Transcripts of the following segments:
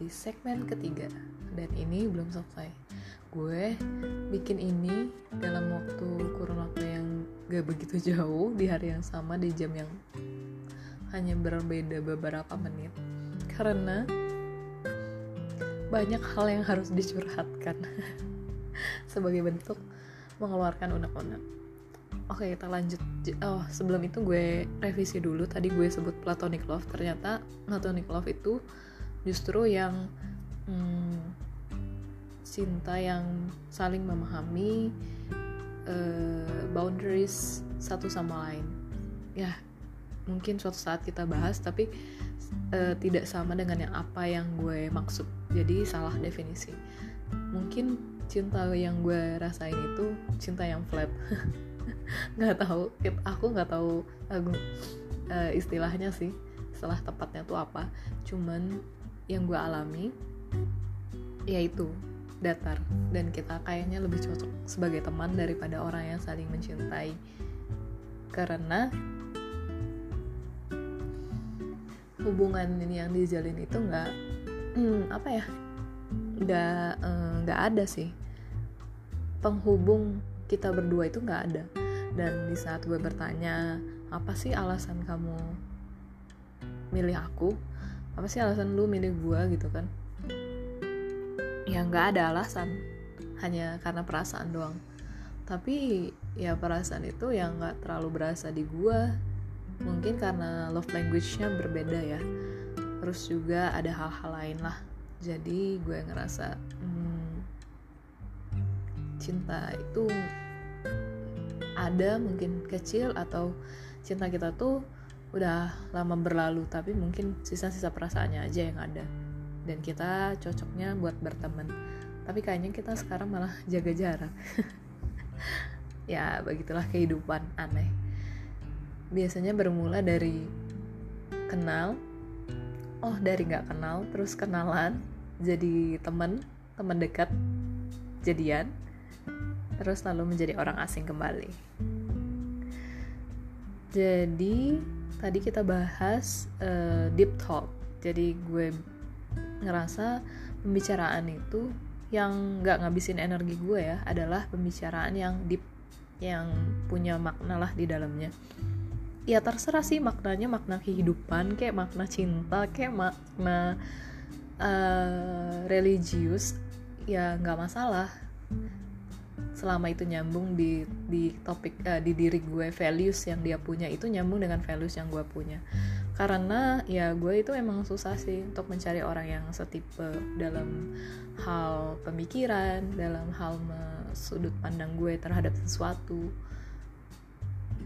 Di segmen ketiga. Dan ini belum selesai. Gue bikin ini dalam waktu kurun waktu yang gak begitu jauh di hari yang sama di jam yang hanya berbeda beberapa menit. Karena banyak hal yang harus dicurhatkan sebagai bentuk mengeluarkan unek-unek. Oke kita lanjut. Oh sebelum itu gue revisi dulu. Tadi gue sebut platonic love. Ternyata platonic love itu justru yang hmm, cinta yang saling memahami uh, boundaries satu sama lain. Ya mungkin suatu saat kita bahas tapi uh, tidak sama dengan yang apa yang gue maksud. Jadi salah definisi. Mungkin cinta yang gue rasain itu cinta yang flat nggak tahu. Aku nggak tahu uh, istilahnya sih setelah tepatnya tuh apa. Cuman yang gue alami yaitu datar. Dan kita kayaknya lebih cocok sebagai teman daripada orang yang saling mencintai. Karena hubungan ini yang dijalin itu nggak hmm, apa ya nggak eh, nggak ada sih. Penghubung kita berdua itu nggak ada. Dan di saat gue bertanya apa sih alasan kamu milih aku apa sih alasan lu milih gue gitu kan? Ya nggak ada alasan. Hanya karena perasaan doang. Tapi ya perasaan itu yang nggak terlalu berasa di gue mungkin karena love language-nya berbeda ya. Terus juga ada hal-hal lain lah. Jadi gue ngerasa hmm, cinta itu ada mungkin kecil atau cinta kita tuh udah lama berlalu tapi mungkin sisa-sisa perasaannya aja yang ada. Dan kita cocoknya buat berteman. Tapi kayaknya kita sekarang malah jaga jarak. Ya begitulah kehidupan aneh. Biasanya bermula dari kenal. Oh dari nggak kenal terus kenalan jadi teman teman dekat jadian terus lalu menjadi orang asing kembali jadi tadi kita bahas uh, deep talk. Jadi gue ngerasa pembicaraan itu yang nggak ngabisin energi gue ya adalah pembicaraan yang deep yang punya makna lah di dalamnya. Ya terserah sih maknanya makna kehidupan kayak makna cinta kayak makna uh, religius ya nggak masalah selama itu nyambung di di topik uh, di diri gue values yang dia punya itu nyambung dengan values yang gue punya. Karena ya gue itu emang susah sih untuk mencari orang yang setipe dalam hal pemikiran dalam hal sudut pandang gue terhadap sesuatu.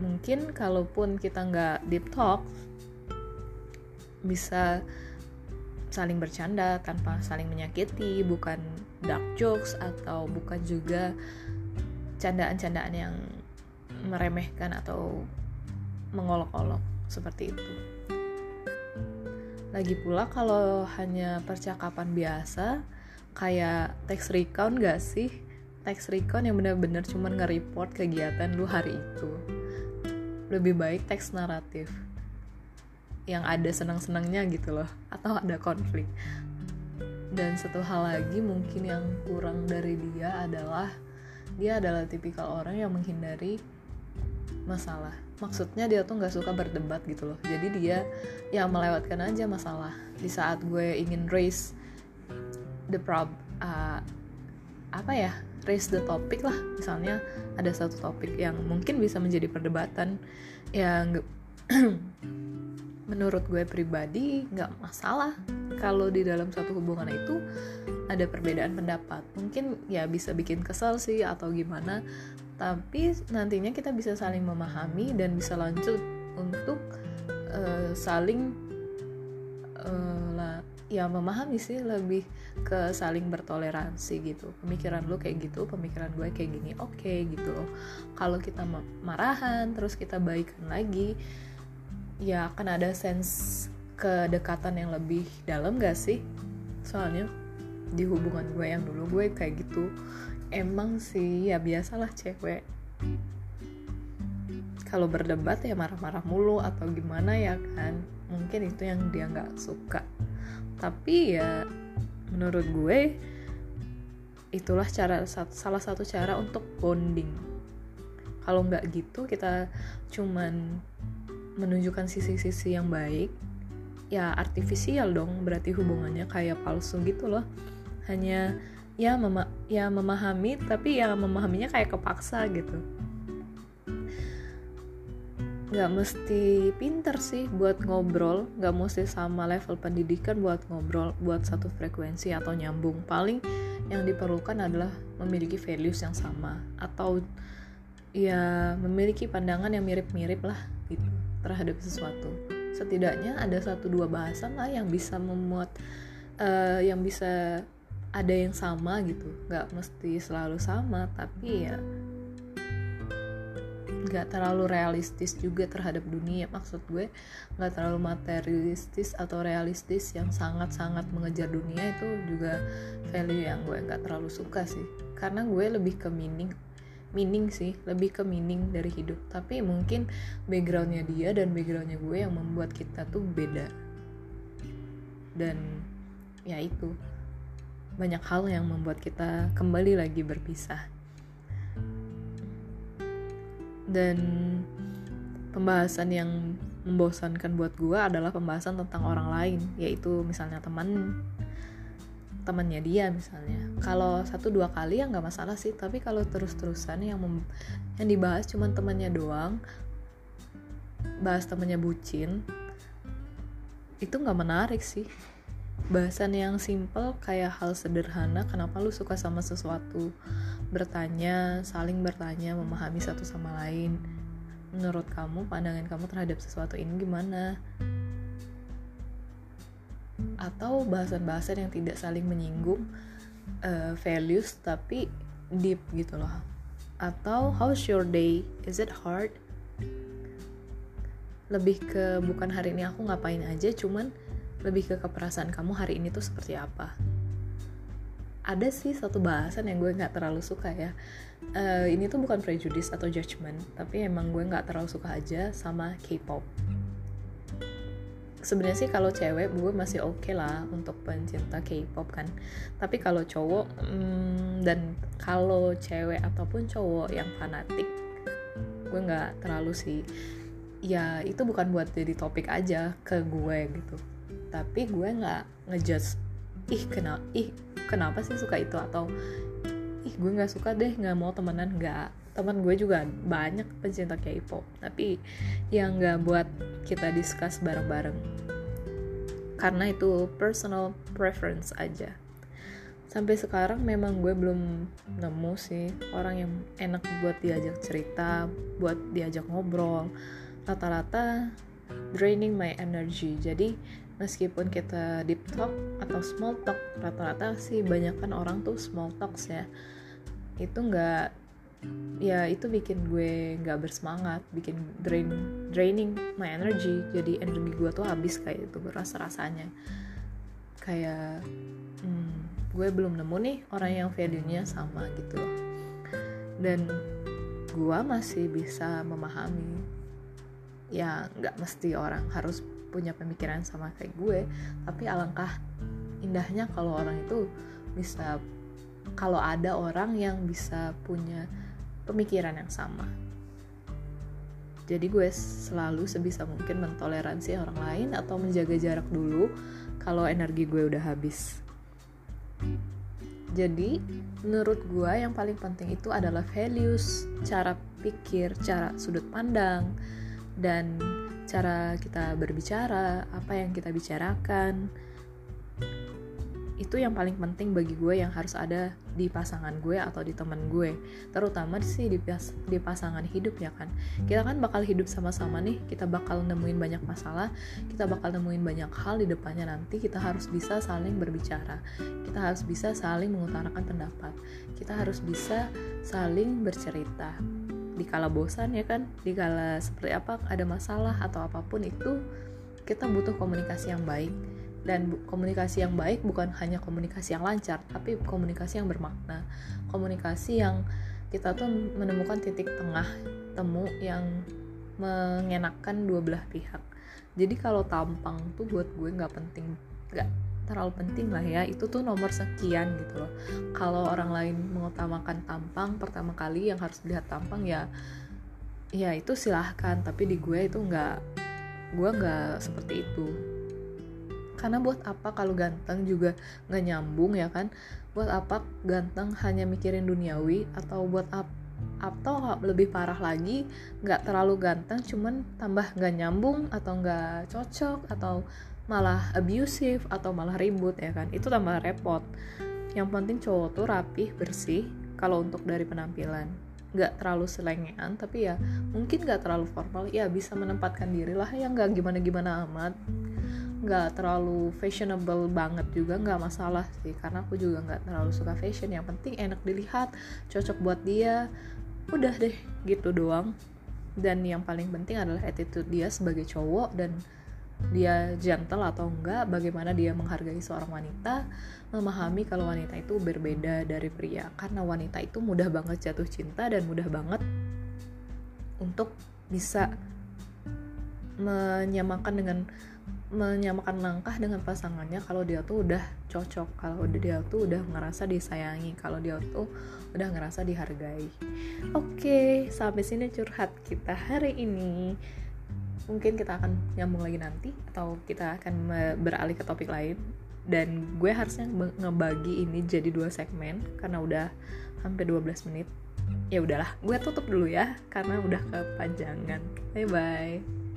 Mungkin kalaupun kita nggak deep talk bisa saling bercanda tanpa saling menyakiti bukan dark jokes atau bukan juga candaan-candaan yang meremehkan atau mengolok-olok seperti itu. Lagi pula kalau hanya percakapan biasa kayak text recount gak sih? Text recount yang bener-bener cuman nge-report kegiatan lu hari itu. Lebih baik teks naratif yang ada senang-senangnya gitu loh atau ada konflik dan satu hal lagi mungkin yang kurang dari dia adalah dia adalah tipikal orang yang menghindari masalah. Maksudnya dia tuh nggak suka berdebat gitu loh. Jadi dia ya melewatkan aja masalah. Di saat gue ingin raise the prob uh, apa ya raise the topic lah. Misalnya ada satu topik yang mungkin bisa menjadi perdebatan. Yang menurut gue pribadi nggak masalah kalau di dalam satu hubungan itu ada perbedaan pendapat. Mungkin ya bisa bikin kesel sih atau gimana tapi nantinya kita bisa saling memahami dan bisa lanjut untuk uh, saling uh, lah ya memahami sih lebih ke saling bertoleransi gitu. Pemikiran lu kayak gitu pemikiran gue kayak gini oke okay, gitu kalau kita marahan terus kita baikan lagi ya akan ada sense kedekatan yang lebih dalam gak sih? Soalnya di hubungan gue yang dulu gue kayak gitu emang sih ya biasalah cewek. Kalau berdebat ya marah-marah mulu atau gimana ya kan? Mungkin itu yang dia nggak suka. Tapi ya menurut gue itulah cara salah satu cara untuk bonding. Kalau nggak gitu kita cuman menunjukkan sisi-sisi yang baik ya artifisial dong berarti hubungannya kayak palsu gitu loh. Hanya ya mema ya memahami tapi ya memahaminya kayak kepaksa gitu. Nggak mesti pinter sih buat ngobrol nggak mesti sama level pendidikan buat ngobrol buat satu frekuensi atau nyambung. Paling yang diperlukan adalah memiliki values yang sama atau ya memiliki pandangan yang mirip-mirip lah terhadap sesuatu. Setidaknya ada satu dua bahasan lah yang bisa memuat uh, yang bisa ada yang sama gitu. Nggak mesti selalu sama tapi ya nggak terlalu realistis juga terhadap dunia. Maksud gue nggak terlalu materialistis atau realistis yang sangat-sangat mengejar dunia itu juga value yang gue nggak terlalu suka sih. Karena gue lebih ke meaning meaning sih lebih ke meaning dari hidup. Tapi mungkin backgroundnya dia dan backgroundnya gue yang membuat kita tuh beda. Dan ya itu banyak hal yang membuat kita kembali lagi berpisah. Dan pembahasan yang membosankan buat gue adalah pembahasan tentang orang lain yaitu misalnya teman temannya dia misalnya. Kalau satu dua kali ya nggak masalah sih tapi kalau terus terusan yang mem yang dibahas cuma temannya doang bahas temannya bucin itu nggak menarik sih. Bahasan yang simple kayak hal sederhana kenapa lu suka sama sesuatu? Bertanya saling bertanya memahami satu sama lain. Menurut kamu pandangan kamu terhadap sesuatu ini gimana atau bahasan-bahasan yang tidak saling menyinggung uh, values tapi deep gitu loh. Atau how's your day? Is it hard? Lebih ke bukan hari ini aku ngapain aja cuman lebih ke keperasaan kamu hari ini tuh seperti apa. Ada sih satu bahasan yang gue nggak terlalu suka ya. Uh, ini tuh bukan prejudice atau judgment tapi emang gue nggak terlalu suka aja sama K-pop sebenarnya sih kalau cewek gue masih oke okay lah untuk pencinta K-pop kan. Tapi kalau cowok hmm, dan kalau cewek ataupun cowok yang fanatik gue nggak terlalu sih. Ya itu bukan buat jadi topik aja ke gue gitu. Tapi gue nggak ngejudge ih kenapa ih kenapa sih suka itu? Atau ih gue nggak suka deh nggak mau temenan. Nggak. Teman gue juga banyak pencinta K-pop. Tapi yang nggak buat kita discuss bareng-bareng karena itu personal preference aja. Sampai sekarang memang gue belum nemu sih orang yang enak buat diajak cerita buat diajak ngobrol. Rata-rata draining my energy. Jadi meskipun kita deep talk atau small talk rata-rata sih banyak kan orang tuh small talks ya. Itu nggak ya itu bikin gue nggak bersemangat bikin drain draining my energy. Jadi energi gue tuh habis kayak itu rasa rasanya kayak hmm, gue belum nemu nih orang yang value-nya sama gitu. Loh dan gue masih bisa memahami ya nggak mesti orang harus punya pemikiran sama kayak gue. Tapi alangkah indahnya kalau orang itu bisa kalau ada orang yang bisa punya pemikiran yang sama jadi gue selalu sebisa mungkin mentoleransi orang lain atau menjaga jarak dulu kalau energi gue udah habis jadi menurut gue yang paling penting itu adalah values cara pikir cara sudut pandang dan cara kita berbicara, apa yang kita bicarakan. Itu yang paling penting bagi gue yang harus ada di pasangan gue atau di teman gue. Terutama sih di, di pasangan hidup ya kan. Kita kan bakal hidup sama-sama nih, kita bakal nemuin banyak masalah, kita bakal nemuin banyak hal di depannya nanti. Kita harus bisa saling berbicara. Kita harus bisa saling mengutarakan pendapat. Kita harus bisa saling bercerita dikala bosan ya kan dikala seperti apa ada masalah atau apa pun itu kita butuh komunikasi yang baik dan komunikasi yang baik bukan hanya komunikasi yang lancar tapi komunikasi yang bermakna. Komunikasi yang kita tuh menemukan titik tengah temu yang mengenakan dua belah pihak. Jadi kalau tampang tuh buat gue nggak penting nggak terlalu penting lah ya. Itu tuh nomor sekian gitu loh. Kalau orang lain mengutamakan tampang pertama kali yang harus dilihat tampang ya ya itu silahkan. Tapi di gue itu nggak gue nggak seperti itu karena buat apa kalau ganteng juga nggak nyambung ya kan? Buat apa ganteng hanya mikirin duniawi atau buat apa atau lebih parah lagi nggak terlalu ganteng cuman tambah nggak nyambung atau nggak cocok atau malah abusive atau malah ribut ya kan? Itu tambah repot. Yang penting cowok tuh rapih bersih kalau untuk dari penampilan. Nggak terlalu selengean tapi ya mungkin nggak terlalu formal. Ya bisa menempatkan diri lah ya nggak gimana gimana amat nggak terlalu fashionable banget juga nggak masalah sih. Karena aku juga nggak terlalu suka fashion. Yang penting enak dilihat cocok buat dia udah deh gitu doang. Dan yang paling penting adalah attitude dia sebagai cowok dan dia gentle atau enggak, bagaimana dia menghargai seorang wanita, memahami kalau wanita itu berbeda dari pria. Karena wanita itu mudah banget jatuh cinta dan mudah banget untuk bisa menyamakan dengan menyamakan langkah dengan pasangannya kalau dia tuh udah cocok kalau dia tuh udah ngerasa disayangi kalau dia tuh udah ngerasa dihargai. Oke sampai sini curhat kita hari ini. Mungkin kita akan nyambung lagi nanti atau kita akan beralih ke topik lain. Dan gue harusnya ngebagi ini jadi dua segmen karena udah hampir 12 menit. Ya udahlah gue tutup dulu ya karena udah kepanjangan. Bye bye